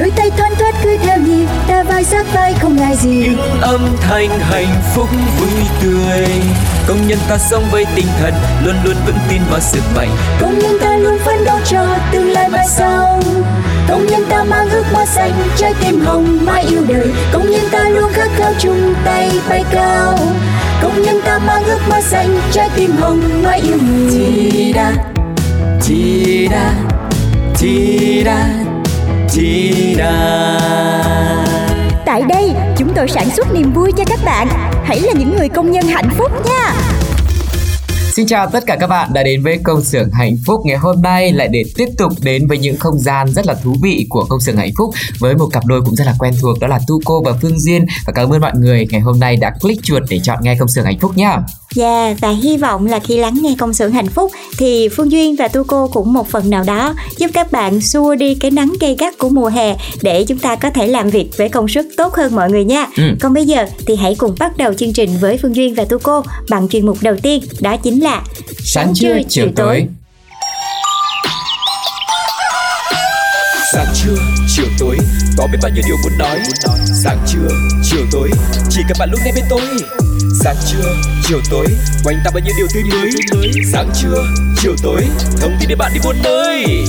Đôi tay thoăn thoắt cứ theo nhịp Ta vai sát vai không ngại gì. Những âm thanh hạnh phúc vui tươi. Công nhân ta sống với tinh thần luôn luôn vững tin vào sức mạnh. Công nhân ta luôn phấn đấu cho tương lai mai sau. Công nhân ta mang ước mơ xanh Trái tim hồng mãi yêu đời. Công nhân ta luôn khát khao chung tay bay cao. Công nhân ta mang ước mơ xanh Trái tim hồng mãi yêu người. Chi đa, chi đa. Tại đây, chúng tôi sản xuất niềm vui cho các bạn. Hãy là những người công nhân hạnh phúc nha. Xin chào tất cả các bạn đã đến với công xưởng hạnh phúc ngày hôm nay lại để tiếp tục đến với những không gian rất là thú vị của công xưởng hạnh phúc với một cặp đôi cũng rất là quen thuộc đó là Tu Cô và Phương Duyên và cảm ơn mọi người ngày hôm nay đã click chuột để chọn nghe công xưởng hạnh phúc nhá. Dạ, và hy vọng là khi lắng nghe công xưởng hạnh phúc thì Phương Duyên và Tu Cô cũng một phần nào đó giúp các bạn xua đi cái nắng gay gắt của mùa hè để chúng ta có thể làm việc với công suất tốt hơn mọi người nha. Ừ. Còn bây giờ thì hãy cùng bắt đầu chương trình với Phương Duyên và Tu Cô bằng chuyên mục đầu tiên đó chính là Sáng trưa chiều tối. Sáng trưa, chiều tối, có biết bao nhiêu điều muốn nói. Sáng trưa, chiều tối, chỉ cần bạn lúc nghe bên tôi. Sáng trưa, chiều tối, quanh ta bao nhiêu điều tươi mới. Sáng trưa, chiều tối, thông tin để bạn đi buôn nơi.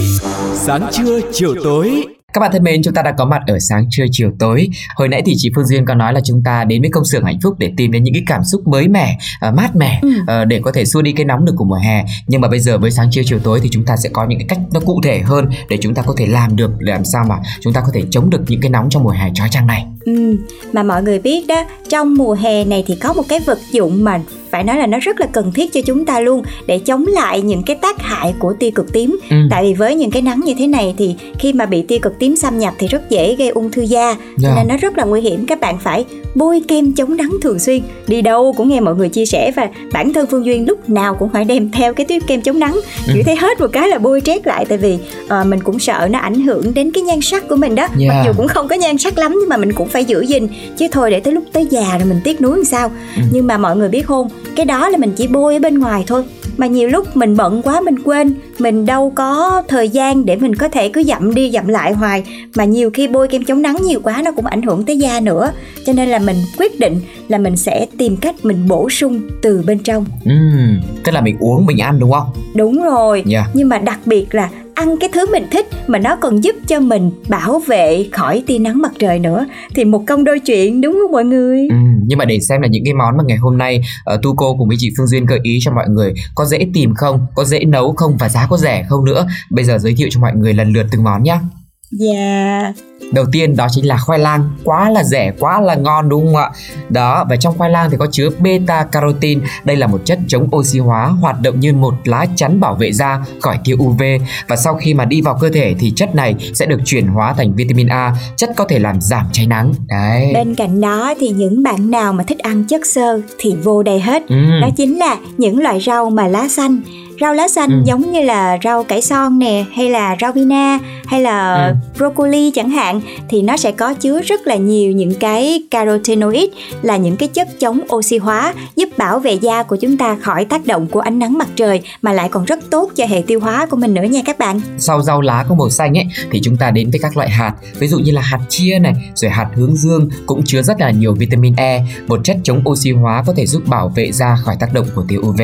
Sáng trưa, chiều tối. Các bạn thân mến, chúng ta đã có mặt ở sáng trưa chiều tối. Hồi nãy thì chị Phương Duyên có nói là chúng ta đến với công xưởng hạnh phúc để tìm đến những cái cảm xúc mới mẻ, ờ, mát mẻ Ừ. ờ, để có thể xua đi cái nóng được của mùa hè. Nhưng mà bây giờ với sáng trưa chiều tối thì chúng ta sẽ có những cái cách nó cụ thể hơn để chúng ta có thể làm được làm sao mà chúng ta có thể chống được những cái nóng trong mùa hè trói chang này. Ừ, mà mọi người biết đó, trong mùa hè này thì có một cái vật dụng mà phải nói là nó rất là cần thiết cho chúng ta luôn để chống lại những cái tác hại của tia cực tím. Ừ. Tại vì với những cái nắng như thế này thì khi mà bị tia cực tím xâm nhập thì rất dễ gây ung thư da, cho Dạ. nên nó rất là nguy hiểm. Các bạn phải bôi kem chống nắng thường xuyên. Đi đâu cũng nghe mọi người chia sẻ và bản thân Phương Duyên lúc nào cũng phải đem theo cái tuyết kem chống nắng. Ừ. Kiểu thấy hết một cái là bôi trét lại tại vì ờ, mình cũng sợ nó ảnh hưởng đến cái nhan sắc của mình đó. Dạ. Mặc dù cũng không có nhan sắc lắm nhưng mà mình cũng phải giữ gìn chứ thôi để tới lúc tới già rồi mình tiếc nuối làm sao Ừ. nhưng mà mọi người biết không cái đó là mình chỉ bôi ở bên ngoài thôi. Mà nhiều lúc mình bận quá mình quên mình đâu có thời gian để mình có thể cứ dặm đi dặm lại hoài. Mà nhiều khi bôi kem chống nắng nhiều quá nó cũng ảnh hưởng tới da nữa. Cho nên là mình quyết định là mình sẽ tìm cách mình bổ sung từ bên trong. Ừm, tức là mình uống mình ăn đúng không? đúng rồi. Dạ. nhưng mà đặc biệt là ăn cái thứ mình thích mà nó còn giúp cho mình bảo vệ khỏi tia nắng mặt trời nữa thì một công đôi chuyện đúng không mọi người Ừ, nhưng mà để xem là những cái món mà ngày hôm nay uh, Tu cô cùng với chị Phương Duyên gợi ý cho mọi người có dễ tìm không, có dễ nấu không và giá có rẻ không nữa. Bây giờ giới thiệu cho mọi người lần lượt từng món nhé. dạ Đầu tiên đó chính là khoai lang, quá là rẻ, quá là ngon đúng không ạ? Đó, và trong khoai lang thì có chứa beta carotene, đây là một chất chống oxy hóa, hoạt động như một lá chắn bảo vệ da khỏi tia UV và sau khi mà đi vào cơ thể thì chất này sẽ được chuyển hóa thành vitamin A, chất có thể làm giảm cháy nắng. Đấy. Bên cạnh đó thì những bạn nào mà thích ăn chất xơ thì vô đây hết. Ừ. Đó chính là những loại rau mà lá xanh. Rau lá xanh Ừ. giống như là rau cải son nè, hay là rau bina, hay là Ừ. broccoli chẳng hạn thì nó sẽ có chứa rất là nhiều những cái carotenoid là những cái chất chống oxy hóa giúp bảo vệ da của chúng ta khỏi tác động của ánh nắng mặt trời mà lại còn rất tốt cho hệ tiêu hóa của mình nữa nha các bạn. sau rau lá có màu xanh ấy thì chúng ta đến với các loại hạt ví dụ như là hạt chia này rồi hạt hướng dương cũng chứa rất là nhiều vitamin E một chất chống oxy hóa có thể giúp bảo vệ da khỏi tác động của tia UV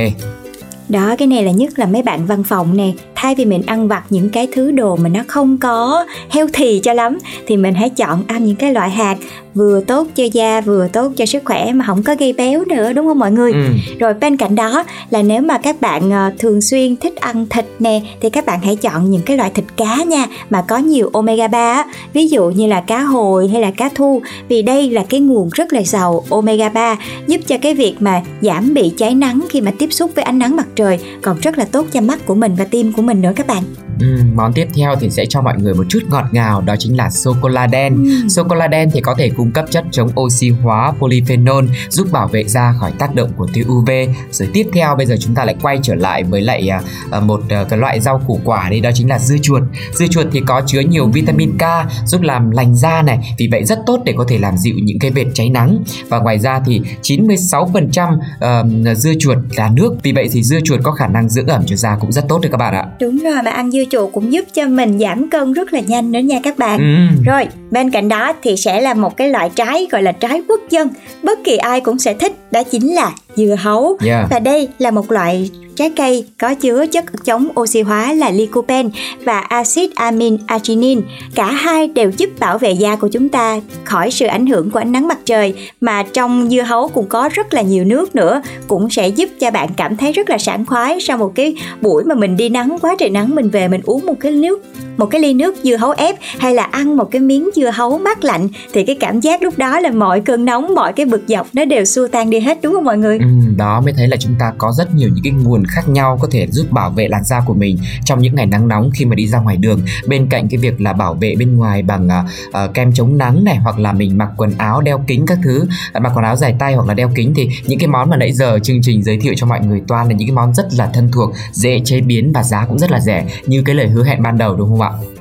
đó, cái này là nhất là mấy bạn văn phòng nè. Thay vì mình ăn vặt những cái thứ đồ mà nó không có healthy cho lắm Thì mình hãy chọn ăn những cái loại hạt vừa tốt cho da, vừa tốt cho sức khỏe mà không có gây béo nữa đúng không mọi người? ừ. Rồi bên cạnh đó là nếu mà các bạn ờ, thường xuyên thích ăn thịt nè thì các bạn hãy chọn những cái loại thịt cá nha mà có nhiều omega 3 á. ví dụ như là cá hồi hay là cá thu vì đây là cái nguồn rất là giàu omega 3 giúp cho cái việc mà giảm bị cháy nắng khi mà tiếp xúc với ánh nắng mặt trời còn rất là tốt cho mắt của mình và tim của mình nữa các bạn. Ừ, món tiếp theo thì sẽ cho mọi người một chút ngọt ngào đó chính là sô cô la đen. Ừ. Sô cô la đen thì có thể cung cấp chất chống oxy hóa polyphenol giúp bảo vệ da khỏi tác động của tia UV. Rồi tiếp theo bây giờ chúng ta lại quay trở lại với lại à, à, một à, cái loại rau củ quả đi đó chính là dưa chuột. Dưa chuột thì có chứa nhiều vitamin K giúp làm lành da này, vì vậy rất tốt để có thể làm dịu những cái vệt cháy nắng. Và ngoài ra thì 96% uh, dưa chuột là nước, vì vậy thì dưa chuột có khả năng dưỡng ẩm cho da cũng rất tốt đấy các bạn ạ. Đúng rồi, mà ăn dưa chuột cũng giúp cho mình giảm cân rất là nhanh nữa nha các bạn. Ừ. Rồi, bên cạnh đó thì sẽ là một cái loại trái gọi là trái quốc dân. Bất kỳ ai cũng sẽ thích, đó chính là dưa hấu. Yeah. Và đây là một loại trái cây có chứa chất chống oxy hóa là lycopene và axit amin arginin. Cả hai đều giúp bảo vệ da của chúng ta khỏi sự ảnh hưởng của ánh nắng mặt trời mà trong dưa hấu cũng có rất là nhiều nước nữa cũng sẽ giúp cho bạn cảm thấy rất là sảng khoái sau một cái buổi mà mình đi nắng quá trời nắng mình về mình uống một cái nước một cái ly nước dưa hấu ép hay là ăn một cái miếng dưa hấu mát lạnh thì cái cảm giác lúc đó là mọi cơn nóng mọi cái bực dọc nó đều xua tan đi hết đúng không mọi người? Ừ, đó mới thấy là chúng ta có rất nhiều những cái nguồn khác nhau có thể giúp bảo vệ làn da của mình trong những ngày nắng nóng khi mà đi ra ngoài đường. Bên cạnh cái việc là bảo vệ bên ngoài bằng uh, uh, kem chống nắng này hoặc là mình mặc quần áo đeo kính các thứ uh, mặc quần áo dài tay hoặc là đeo kính thì những cái món mà nãy giờ chương trình giới thiệu cho mọi người toàn là những cái món rất là thân thuộc dễ chế biến và giá cũng rất là rẻ như cái lời hứa hẹn ban đầu đúng không ạ? 法。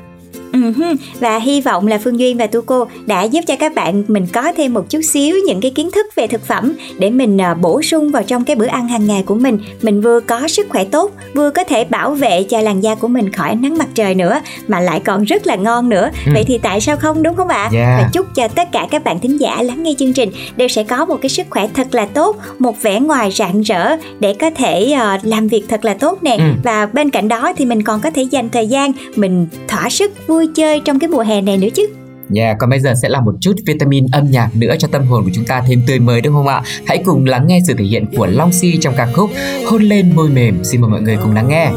Uh-huh. Và hy vọng là Phương Duyên và Tu Cô đã giúp cho các bạn mình có thêm một chút xíu những cái kiến thức về thực phẩm để mình uh, bổ sung vào trong cái bữa ăn hàng ngày của mình. Mình vừa có sức khỏe tốt, vừa có thể bảo vệ cho làn da của mình khỏi nắng mặt trời nữa mà lại còn rất là ngon nữa. Ừ. Vậy thì tại sao không đúng không ạ? Yeah. Và chúc cho tất cả các bạn thính giả lắng nghe chương trình đều sẽ có một cái sức khỏe thật là tốt, một vẻ ngoài rạng rỡ để có thể uh, làm việc thật là tốt nè. Ừ. Và bên cạnh đó thì mình còn có thể dành thời gian mình thỏa sức vui chơi trong cái mùa hè này nữa chứ. Yeah, còn bây giờ sẽ là một chút vitamin âm nhạc nữa cho tâm hồn của chúng ta thêm tươi mới đúng không ạ? Hãy cùng lắng nghe sự thể hiện của Long Si trong ca khúc Hôn lên môi mềm. Xin mời mọi người cùng lắng nghe.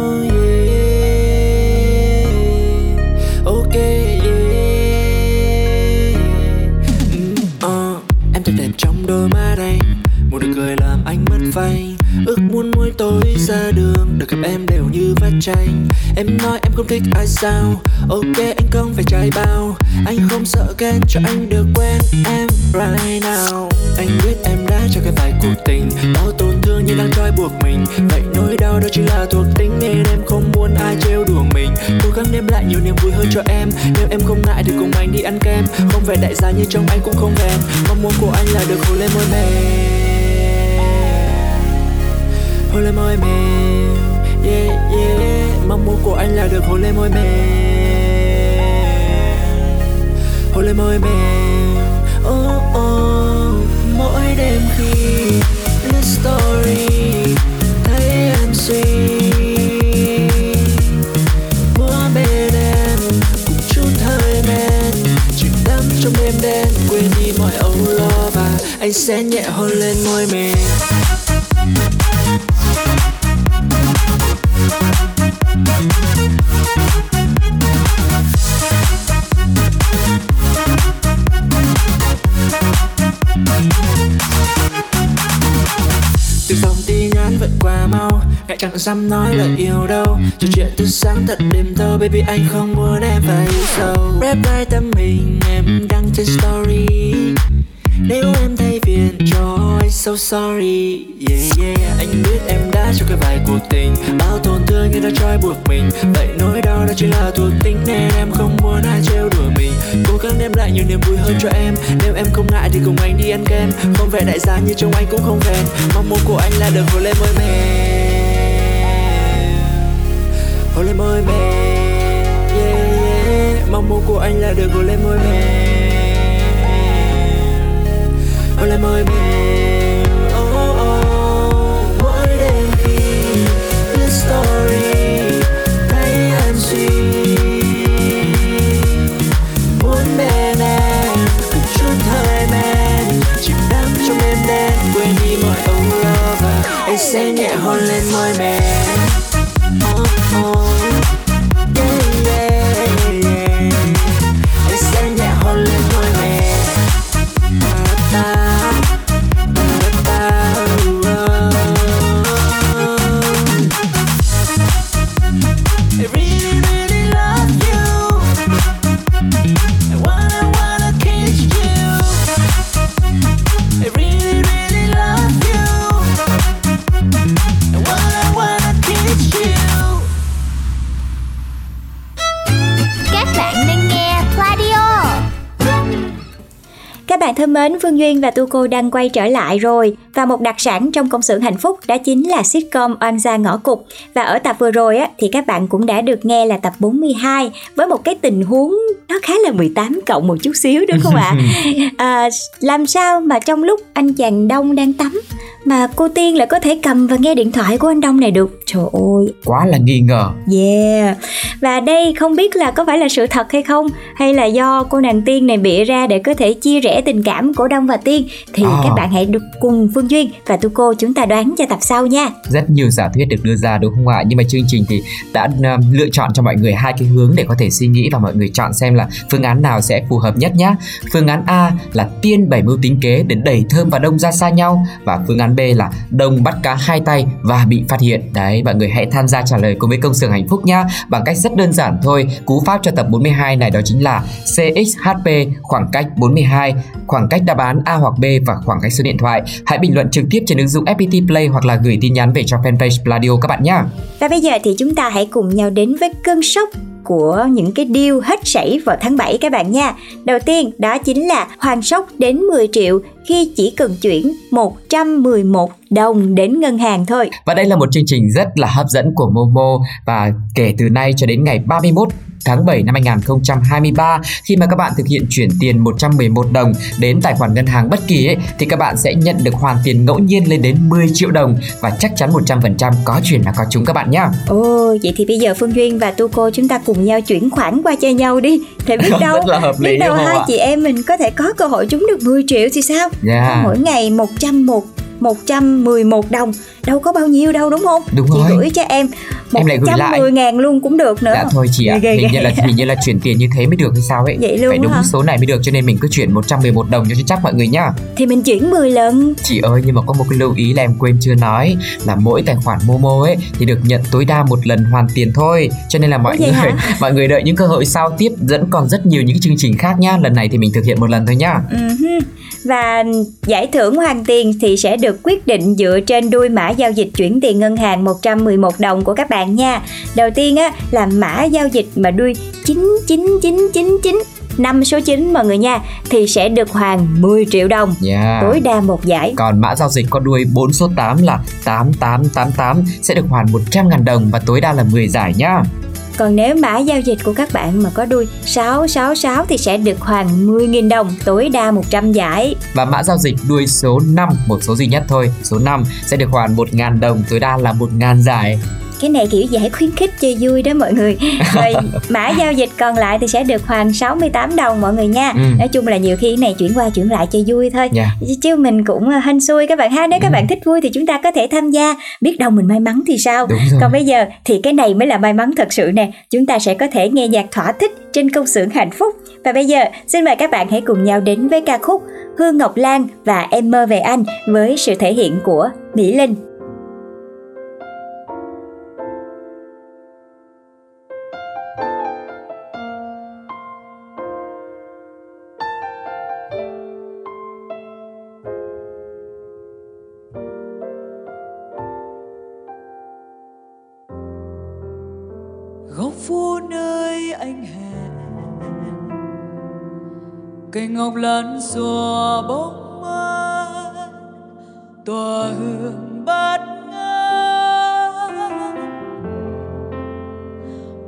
Ờ, Em thật đẹp trong đôi mắt anh Một nụ cười làm anh mất phanh Ước muốn mỗi tối ra đường Được gặp em như vắt Em nói em không thích ai sao? Ok, anh không phải trai bao. Anh không sợ ghen, cho anh được quen em right now. Anh biết em đã cho cái tài cuộc tình, Bao tổn thương như đang trói buộc mình. Vậy nỗi đau đó chỉ là thuộc tính Nên em không muốn ai trêu đùa mình. Cố gắng đem lại nhiều niềm vui hơn cho em. Nếu em không ngại thì cùng anh đi ăn kem. Không phải đại gia như trong anh cũng không thèm. Mong muốn của anh là được hôn lên môi mềm. Hôn lên môi mềm. Yeah yeah. Mong muốn của anh là được hôn lên môi mềm. Hôn lên môi mềm. Oh oh. Mỗi đêm khi List story, Thấy em suy. Bên em Cùng chút hơi men. Đắm trong đêm đen, Quên đi mọi âu lo Và anh sẽ nhẹ hôn lên môi mềm. Từ dòng tin nhắn vẫn qua mau ngại chẳng dám nói lời yêu đâu. Trò chuyện từ sáng tận đêm thâu baby anh không muốn em phải yêu sâu rap lại tâm mình em đăng trên story nếu em thấy phiền cho so sorry. Yeah yeah, anh biết em đã cho cái vài cuộc tình. Bao tổn thương như đã trói buộc mình. Vậy nỗi đau đó chỉ là thuộc tính nên em không muốn ai trêu đùa mình. Cố gắng đem lại nhiều niềm vui hơn cho em. Nếu em không ngại thì cùng anh đi ăn kem. Không phải đại gia như trong anh cũng không thèm. Mong muốn của anh là được hôn lên môi mềm hôn lên môi mềm yeah yeah. Mong muốn của anh là được hôn lên môi mềm hôn lên môi mềm oh, oh, oh. mỗi đêm khi lướt story thấy em suy muốn bên em cùng chút thời men. Chìm đắm trong đêm đen quên đi mọi âu lo và anh sẽ nhẹ hôn lên môi mềm. Phương Duyên và Tu Cô đang quay trở lại rồi. Và một đặc sản trong công xưởng hạnh phúc đó chính là sitcom Oan gia ngõ cụt. Và ở tập vừa rồi á, thì các bạn cũng đã được nghe là tập 42 Với một cái tình huống nó khá là 18 cộng một chút xíu đúng không ạ? à, làm sao mà trong lúc anh chàng Đông đang tắm mà cô Tiên lại có thể cầm và nghe điện thoại của anh Đông này được? Trời ơi! Quá là nghi ngờ. Yeah. Và đây không biết là có phải là sự thật hay không Hay là do cô nàng Tiên này bịa ra để có thể chia rẽ tình cảm của Đông và Tiên Thì à. các bạn hãy được cùng Phương Duyên và Tu Cô chúng ta đoán cho tập sau nha. Rất nhiều giả thuyết được đưa ra đúng không ạ? Nhưng mà chương trình thì đã uh, lựa chọn cho mọi người hai cái hướng để có thể suy nghĩ Và mọi người chọn xem là phương án nào sẽ phù hợp nhất nhé Phương án A là Tiên bảy mưu tính kế để đẩy Thơm và Đông ra xa nhau Và phương án B là Đông bắt cá hai tay và bị phát hiện. Đấy mọi người hãy tham gia trả lời cùng với công xưởng hạnh phúc nhá. Bằng cách rất đơn giản thôi Cú pháp cho tập 42 này đó chính là CXHP khoảng cách 42 Khoảng cách đáp án A hoặc B và khoảng cách số điện thoại Hãy bình luận trực tiếp trên ứng dụng FPT Play hoặc là gửi tin nhắn về cho fanpage Pladio các bạn nhé Và bây giờ thì chúng ta hãy cùng nhau đến với cơn sốc của những cái deal hết sảy vào tháng 7 các bạn nha. Đầu tiên đó chính là hoàn sốc đến 10 triệu khi chỉ cần chuyển 111 đồng đến ngân hàng thôi. Và đây là một chương trình rất là hấp dẫn của Momo và kể từ nay cho đến ngày 31 tháng 7 năm 2023 khi mà các bạn thực hiện chuyển tiền 111 đồng đến tài khoản ngân hàng bất kỳ ấy thì các bạn sẽ nhận được hoàn tiền ngẫu nhiên lên đến 10 triệu đồng và chắc chắn 100% có chuyển là có chúng các bạn nhá. Ồ, vậy thì bây giờ Phương Duyên và Tu Cô chúng ta cùng nhau chuyển khoản qua cho nhau đi. Thì biết đâu, rất là hợp lý biết đâu hai ạ? chị em mình có thể có cơ hội trúng được 10 triệu thì sao? Yeah. Mỗi ngày 101 111 đồng đâu có bao nhiêu đâu đúng không Đúng chị rồi. gửi cho em Em lại gửi lại. 110 ngàn luôn cũng được nữa Dạ thôi chị ạ, Ghê, ghê, hình như là hình như là chuyển tiền như thế mới được hay sao ấy. Vậy luôn Phải đúng hả? số này mới được cho nên mình cứ chuyển 111 đồng cho chắc mọi người nhá. thì mình chuyển 10 lần Chị ơi nhưng mà có một cái lưu ý là em quên chưa nói là mỗi tài khoản Momo ấy thì được nhận tối đa một lần hoàn tiền thôi. Cho nên là mọi người hả? mọi người đợi những cơ hội sau tiếp vẫn còn rất nhiều những chương trình khác nhá. Lần này thì mình thực hiện một lần thôi nhá. Uh-huh. Và giải thưởng hoàn tiền thì sẽ được quyết định dựa trên đuôi mã giao dịch chuyển tiền ngân hàng 111 đồng của các bạn nha. Đầu tiên á là mã giao dịch mà đuôi 99999 năm số 9 mọi người nha thì sẽ được hoàn 10 triệu đồng. Yeah. Tối đa một giải. Còn mã giao dịch có đuôi 4 số 8 là 8888 sẽ được hoàn 100.000 đồng và tối đa là 10 giải nhá. Còn nếu mã giao dịch của các bạn mà có đuôi 666 thì sẽ được hoàn 10.000 đồng, tối đa 100 giải. Và mã giao dịch đuôi số 5, một số duy nhất thôi, số 5 sẽ được hoàn 1.000 đồng, tối đa là 1.000 giải. Cái này kiểu giải khuyến khích chơi vui đó mọi người. Rồi mã giao dịch còn lại thì sẽ được hoàn 68 đồng mọi người nha. Ừ. Nói chung là nhiều khi cái này chuyển qua chuyển lại chơi vui thôi. Dạ. Chứ mình cũng ờ, hên xui các bạn ha. Nếu các Ừ. bạn thích vui thì chúng ta có thể tham gia. Biết đâu mình may mắn thì sao? Còn bây giờ thì cái này mới là may mắn thật sự nè. Chúng ta sẽ có thể nghe nhạc thỏa thích trên công xưởng hạnh phúc. Và bây giờ xin mời các bạn hãy cùng nhau đến với ca khúc Hương Ngọc Lan và Em mơ về anh với sự thể hiện của Mỹ Linh. Cây ngọc lan xòa bóng mát. Tỏa hương bát ngát.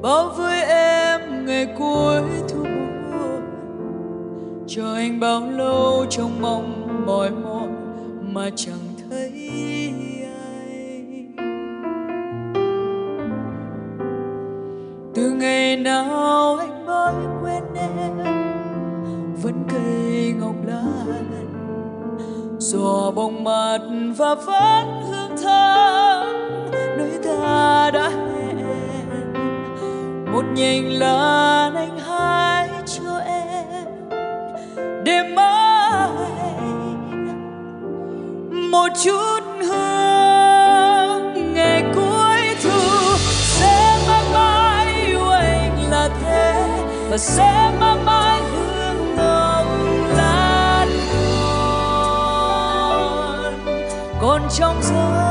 Bao với em ngày cuối thu cho chờ anh bao lâu trong mong mỏi mòn mà chẳng thấy anh từ ngày nào anh mới quên em? Vẫn cây ngọc lan. Giò bóng mát và vẫn hương thơm, nơi ta đã hẹn. Một nhành lan anh hái cho em, đêm mai. Một chút hương ngày cuối thu, sẽ mãi mãi yêu anh là thế. Và sẽ mãi mãi còn trong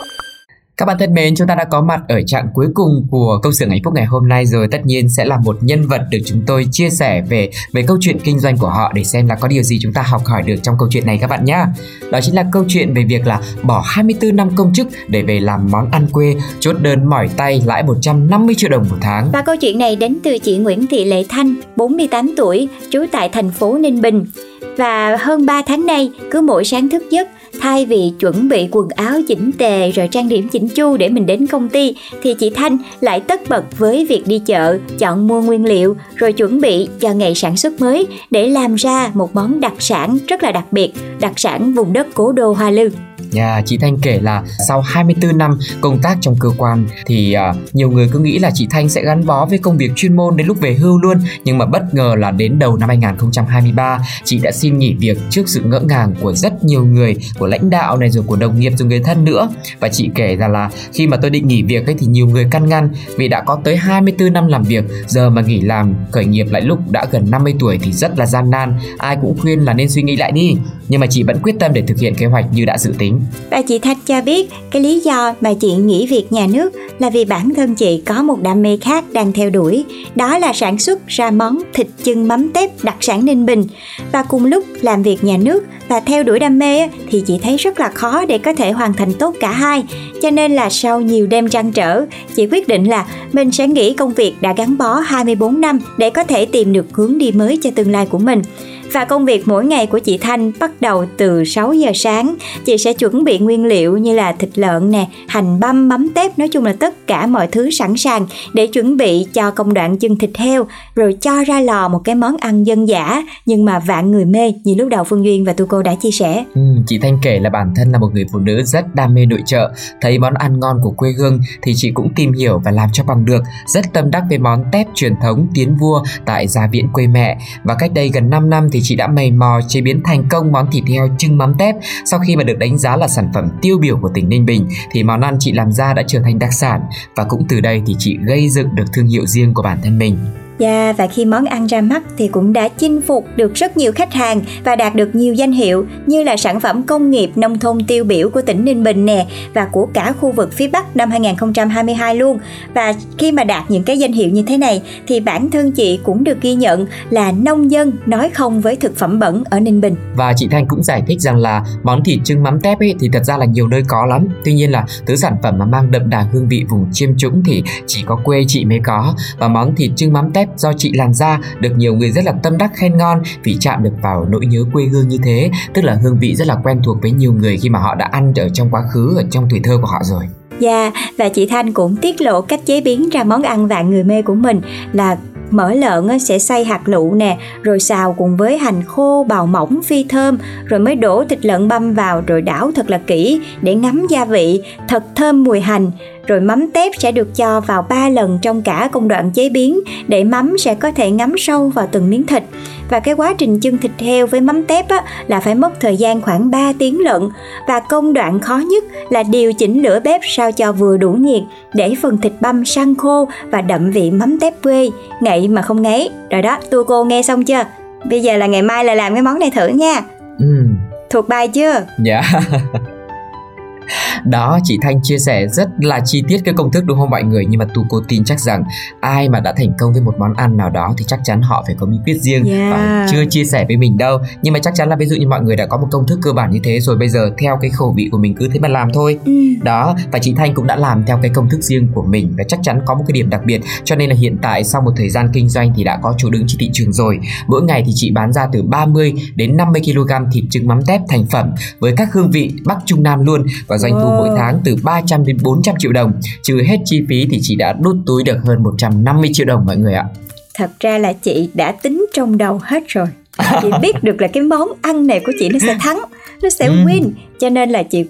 các bạn thân mến, chúng ta đã có mặt ở trạng cuối cùng của câu chuyện hạnh phúc ngày hôm nay rồi. Tất nhiên sẽ là một nhân vật được chúng tôi chia sẻ về về câu chuyện kinh doanh của họ để xem là có điều gì chúng ta học hỏi được trong câu chuyện này các bạn nhé. Đó chính là câu chuyện về việc là bỏ 24 năm công chức để về làm món ăn quê, chốt đơn mỏi tay lãi 150 triệu đồng một tháng. Và câu chuyện này đến từ chị Nguyễn Thị Lệ Thanh, 48 tuổi, trú tại thành phố Ninh Bình. Và hơn 3 tháng nay, cứ mỗi sáng thức giấc, thay vì chuẩn bị quần áo chỉnh tề rồi trang điểm chỉnh chu để mình đến công ty thì chị Thanh lại tất bật với việc đi chợ, chọn mua nguyên liệu rồi chuẩn bị cho ngày sản xuất mới để làm ra một món đặc sản rất là đặc biệt, đặc sản vùng đất cố đô Hoa Lư. Yeah, chị Thanh kể là sau 24 năm công tác trong cơ quan thì uh, nhiều người cứ nghĩ là chị Thanh sẽ gắn bó với công việc chuyên môn đến lúc về hưu luôn. Nhưng mà bất ngờ là đến đầu năm 2023 chị đã xin nghỉ việc trước sự ngỡ ngàng của rất nhiều người của lãnh đạo này rồi của đồng nghiệp rồi người thân nữa. Và chị kể ra là khi mà tôi định nghỉ việc ấy thì nhiều người căn ngăn vì đã có tới 24 năm làm việc. Giờ mà nghỉ làm khởi nghiệp lại lúc đã gần 50 tuổi thì rất là gian nan. Ai cũng khuyên là nên suy nghĩ lại đi. Nhưng mà chị vẫn quyết tâm để thực hiện kế hoạch như đã dự tính bà chị Thanh cho biết, cái lý do mà chị nghỉ việc nhà nước là vì bản thân chị có một đam mê khác đang theo đuổi. Đó là sản xuất ra món thịt chân mắm tép đặc sản Ninh Bình. Và cùng lúc làm việc nhà nước và theo đuổi đam mê thì chị thấy rất là khó để có thể hoàn thành tốt cả hai. Cho nên là sau nhiều đêm trăn trở, chị quyết định là mình sẽ nghỉ công việc đã gắn bó 24 năm để có thể tìm được hướng đi mới cho tương lai của mình và công việc mỗi ngày của chị Thanh bắt đầu từ 6 giờ sáng. Chị sẽ chuẩn bị nguyên liệu như là thịt lợn nè, hành băm, mắm tép, nói chung là tất cả mọi thứ sẵn sàng để chuẩn bị cho công đoạn chưng thịt heo rồi cho ra lò một cái món ăn dân dã nhưng mà vạn người mê như lúc đầu Phương Duyên và Tu Cô đã chia sẻ. Ừ, chị Thanh kể là bản thân là một người phụ nữ rất đam mê nội trợ, thấy món ăn ngon của quê hương thì chị cũng tìm hiểu và làm cho bằng được, rất tâm đắc với món tép truyền thống tiến vua tại gia viện quê mẹ và cách đây gần 5 năm thì chị đã mày mò chế biến thành công món thịt heo trưng mắm tép. Sau khi mà được đánh giá là sản phẩm tiêu biểu của tỉnh Ninh Bình, thì món ăn chị làm ra đã trở thành đặc sản và cũng từ đây thì chị gây dựng được thương hiệu riêng của bản thân mình. Yeah, và khi món ăn ra mắt thì cũng đã chinh phục được rất nhiều khách hàng và đạt được nhiều danh hiệu như là sản phẩm công nghiệp nông thôn tiêu biểu của tỉnh Ninh Bình nè và của cả khu vực phía Bắc năm 2022 luôn. Và khi mà đạt những cái danh hiệu như thế này thì bản thân chị cũng được ghi nhận là nông dân nói không với thực phẩm bẩn ở Ninh Bình. Và chị Thanh cũng giải thích rằng là món thịt trưng mắm tép ấy thì thật ra là nhiều nơi có lắm. Tuy nhiên là thứ sản phẩm mà mang đậm đà hương vị vùng chiêm trũng thì chỉ có quê chị mới có và món thịt trưng mắm tép do chị làm ra được nhiều người rất là tâm đắc khen ngon vì chạm được vào nỗi nhớ quê hương như thế tức là hương vị rất là quen thuộc với nhiều người khi mà họ đã ăn ở trong quá khứ ở trong tuổi thơ của họ rồi. Dạ, yeah, và chị Thanh cũng tiết lộ cách chế biến ra món ăn vạn người mê của mình là mỡ lợn sẽ xay hạt lựu nè rồi xào cùng với hành khô bào mỏng phi thơm rồi mới đổ thịt lợn băm vào rồi đảo thật là kỹ để ngấm gia vị thật thơm mùi hành rồi mắm tép sẽ được cho vào 3 lần trong cả công đoạn chế biến để mắm sẽ có thể ngấm sâu vào từng miếng thịt. Và cái quá trình chưng thịt heo với mắm tép á, là phải mất thời gian khoảng 3 tiếng lận. Và công đoạn khó nhất là điều chỉnh lửa bếp sao cho vừa đủ nhiệt để phần thịt băm săn khô và đậm vị mắm tép quê. Ngậy mà không ngấy. Rồi đó tua cô nghe xong chưa? Bây giờ là ngày mai là làm cái món này thử nha. Ừ. thuộc bài chưa? Dạ đó chị Thanh chia sẻ rất là chi tiết cái công thức đúng không mọi người? Nhưng mà tu cô tin chắc rằng ai mà đã thành công với một món ăn nào đó thì chắc chắn họ phải có bí quyết riêng yeah. và chưa chia sẻ với mình đâu. Nhưng mà chắc chắn là ví dụ như mọi người đã có một công thức cơ bản như thế rồi bây giờ theo cái khẩu vị của mình cứ thế mà làm thôi. Ừ. đó và chị Thanh cũng đã làm theo cái công thức riêng của mình và chắc chắn có một cái điểm đặc biệt. Cho nên là hiện tại sau một thời gian kinh doanh thì đã có chỗ đứng trên thị trường rồi. Mỗi ngày thì chị bán ra từ 30 đến 50 kg thịt trứng mắm tép thành phẩm với các hương vị Bắc Trung Nam luôn. Và doanh thu mỗi tháng từ 300 đến 400 triệu đồng. Trừ hết chi phí thì chị đã đút túi được hơn 150 triệu đồng mọi người ạ. Thật ra là chị đã tính trong đầu hết rồi. Chị biết được là cái món ăn này của chị nó sẽ thắng nó sẽ ừ. win. Cho nên là chị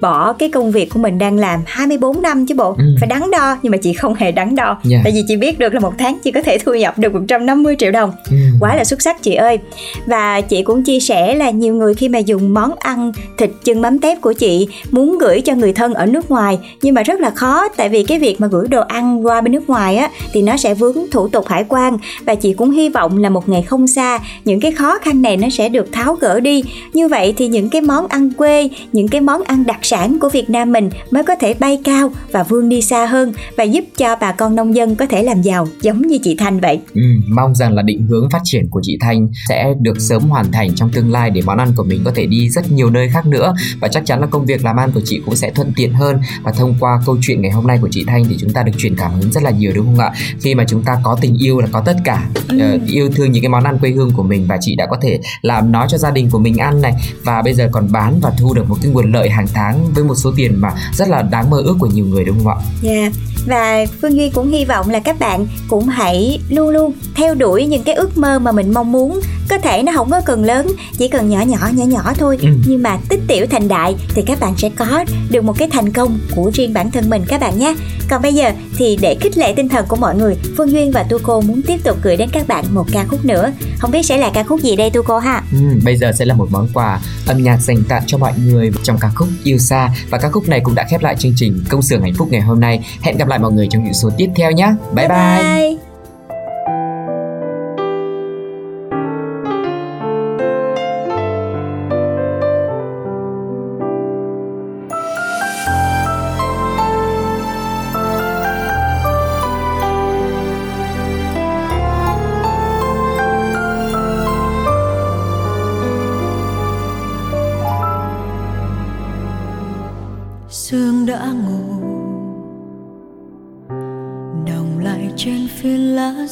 bỏ cái công việc của mình đang làm 24 năm chứ bộ ừ. phải đắn đo nhưng mà chị không hề đắn đo yeah. tại vì chị biết được là một tháng chị có thể thu nhập được 150 triệu đồng ừ. quá là xuất sắc chị ơi và chị cũng chia sẻ là nhiều người khi mà dùng món ăn thịt chân mắm tép của chị muốn gửi cho người thân ở nước ngoài nhưng mà rất là khó tại vì cái việc mà gửi đồ ăn qua bên nước ngoài á thì nó sẽ vướng thủ tục hải quan và chị cũng hy vọng là một ngày không xa những cái khó khăn này nó sẽ được tháo gỡ đi như vậy thì những cái món ăn quê những cái món ăn đặc sản của Việt Nam mình mới có thể bay cao và vươn đi xa hơn và giúp cho bà con nông dân có thể làm giàu giống như chị Thanh vậy. Ừ, mong rằng là định hướng phát triển của chị Thanh sẽ được sớm hoàn thành trong tương lai để món ăn của mình có thể đi rất nhiều nơi khác nữa và chắc chắn là công việc làm ăn của chị cũng sẽ thuận tiện hơn và thông qua câu chuyện ngày hôm nay của chị Thanh thì chúng ta được truyền cảm hứng rất là nhiều đúng không ạ? Khi mà chúng ta có tình yêu là có tất cả, ừ. uh, yêu thương những cái món ăn quê hương của mình và chị đã có thể làm nó cho gia đình của mình ăn này và bây giờ còn bán và thu được một cái nguồn lợi hàng tháng với một số tiền mà rất là đáng mơ ước của nhiều người đúng không ạ? Dạ. Yeah. Và Phương Duy cũng hy vọng là các bạn cũng hãy luôn luôn theo đuổi những cái ước mơ mà mình mong muốn có thể nó không có cần lớn chỉ cần nhỏ nhỏ nhỏ nhỏ thôi Ừ. nhưng mà tích tiểu thành đại thì các bạn sẽ có được một cái thành công của riêng bản thân mình các bạn nhé còn bây giờ thì để khích lệ tinh thần của mọi người phương duyên và tu cô muốn tiếp tục gửi đến các bạn một ca khúc nữa không biết sẽ là ca khúc gì đây tu cô ha Ừ, bây giờ sẽ là một món quà âm nhạc dành tặng cho mọi người trong ca khúc Yêu Xa và ca khúc này cũng đã khép lại chương trình Công xưởng hạnh phúc ngày hôm nay. Hẹn gặp lại mọi người trong những số tiếp theo nhé. Bye bye. bye. sương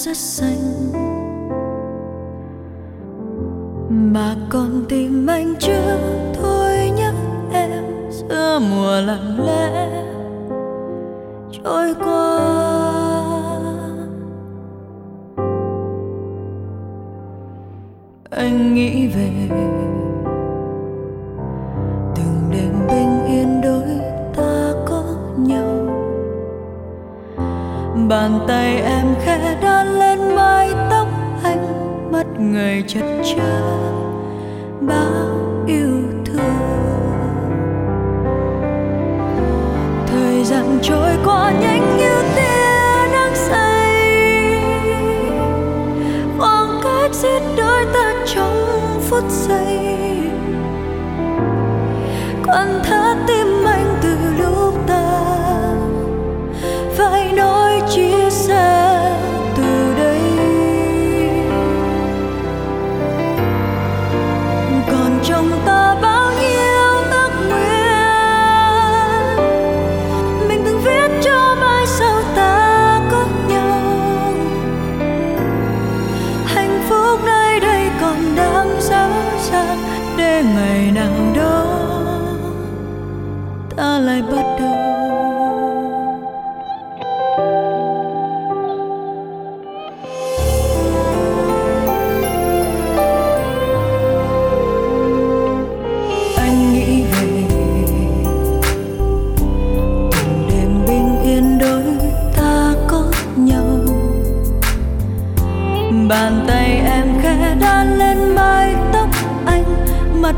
rất xanh. Mà còn tìm anh chưa trôi qua nhanh như tia nắng say. Khoảng cách giết đôi ta trong phút giây. Quan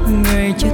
người chưa.